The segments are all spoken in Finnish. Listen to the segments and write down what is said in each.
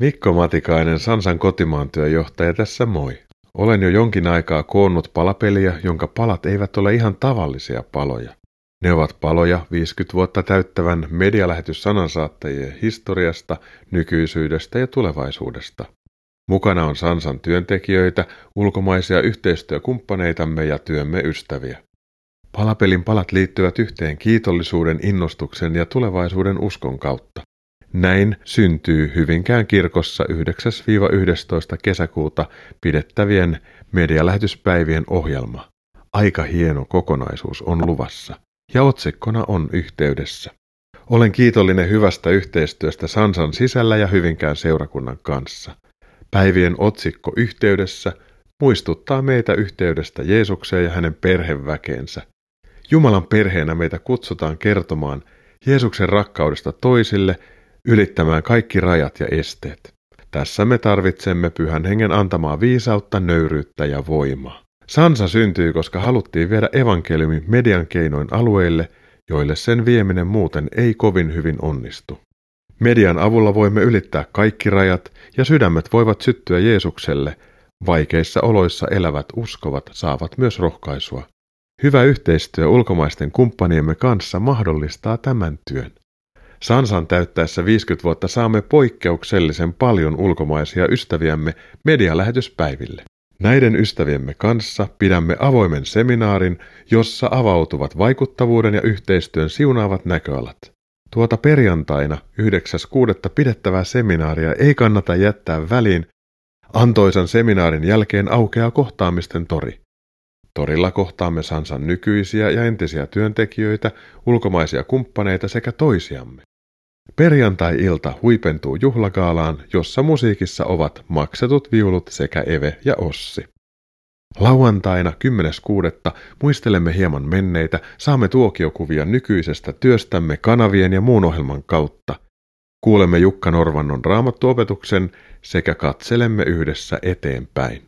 Mikko Matikainen, Sansan kotimaan työjohtaja tässä moi. Olen jo jonkin aikaa koonnut palapeliä, jonka palat eivät ole ihan tavallisia paloja. Ne ovat paloja 50 vuotta täyttävän medialähetys sanansaattajien historiasta, nykyisyydestä ja tulevaisuudesta. Mukana on Sansan työntekijöitä, ulkomaisia yhteistyökumppaneitamme ja työmme ystäviä. Palapelin palat liittyvät yhteen kiitollisuuden, innostuksen ja tulevaisuuden uskon kautta. Näin syntyy Hyvinkään kirkossa 9-11 kesäkuuta pidettävien medialähetyspäivien ohjelma. Aika hieno kokonaisuus on luvassa. Ja otsikkona on yhteydessä. Olen kiitollinen hyvästä yhteistyöstä Sansan sisällä ja Hyvinkään seurakunnan kanssa. Päivien otsikko yhteydessä muistuttaa meitä yhteydestä Jeesukseen ja hänen perheväkeensä. Jumalan perheenä meitä kutsutaan kertomaan Jeesuksen rakkaudesta toisille ylittämään kaikki rajat ja esteet. Tässä me tarvitsemme pyhän hengen antamaa viisautta, nöyryyttä ja voimaa. Sansa syntyi, koska haluttiin viedä evankeliumi median keinoin alueille, joille sen vieminen muuten ei kovin hyvin onnistu. Median avulla voimme ylittää kaikki rajat ja sydämet voivat syttyä Jeesukselle. Vaikeissa oloissa elävät uskovat saavat myös rohkaisua. Hyvä yhteistyö ulkomaisten kumppaniemme kanssa mahdollistaa tämän työn. Sansan täyttäessä 50 vuotta saamme poikkeuksellisen paljon ulkomaisia ystäviämme medialähetyspäiville. Näiden ystäviemme kanssa pidämme avoimen seminaarin, jossa avautuvat vaikuttavuuden ja yhteistyön siunaavat näköalat. Tuota perjantaina 9.6. pidettävää seminaaria ei kannata jättää väliin. Antoisan seminaarin jälkeen aukeaa kohtaamisten tori. Torilla kohtaamme Sansan nykyisiä ja entisiä työntekijöitä, ulkomaisia kumppaneita sekä toisiamme. Perjantai-ilta huipentuu juhlagaalaan, jossa musiikissa ovat maksetut viulut sekä Eve ja Ossi. Lauantaina 10.6. muistelemme hieman menneitä, saamme tuokiokuvia nykyisestä työstämme kanavien ja muun ohjelman kautta. Kuulemme Jukka Norvannon raamattuopetuksen sekä katselemme yhdessä eteenpäin.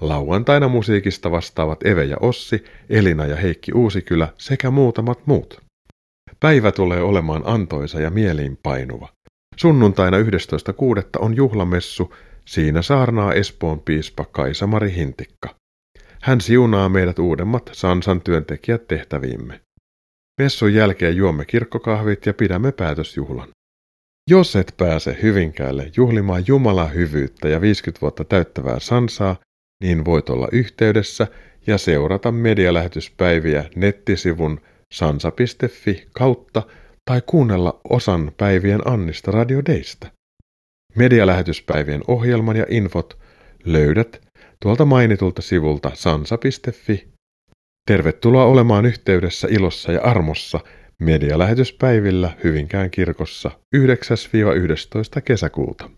Lauantaina musiikista vastaavat Eve ja Ossi, Elina ja Heikki Uusikylä sekä muutamat muut. Päivä tulee olemaan antoisa ja mieliinpainuva. Sunnuntaina 11.6. on juhlamessu, siinä saarnaa Espoon piispa Kaisamari Hintikka. Hän siunaa meidät uudemmat Sansan työntekijät tehtäviimme. Messun jälkeen juomme kirkkokahvit ja pidämme päätösjuhlan. Jos et pääse Hyvinkäälle juhlimaan Jumalan hyvyyttä ja 50 vuotta täyttävää Sansaa, niin voit olla yhteydessä ja seurata medialähetyspäiviä nettisivun sansa.fi kautta tai kuunnella osan päivien Annista Radio Daystä. Medialähetyspäivien ohjelman ja infot löydät tuolta mainitulta sivulta sansa.fi. Tervetuloa olemaan yhteydessä ilossa ja armossa medialähetyspäivillä Hyvinkään kirkossa 9-11 kesäkuuta.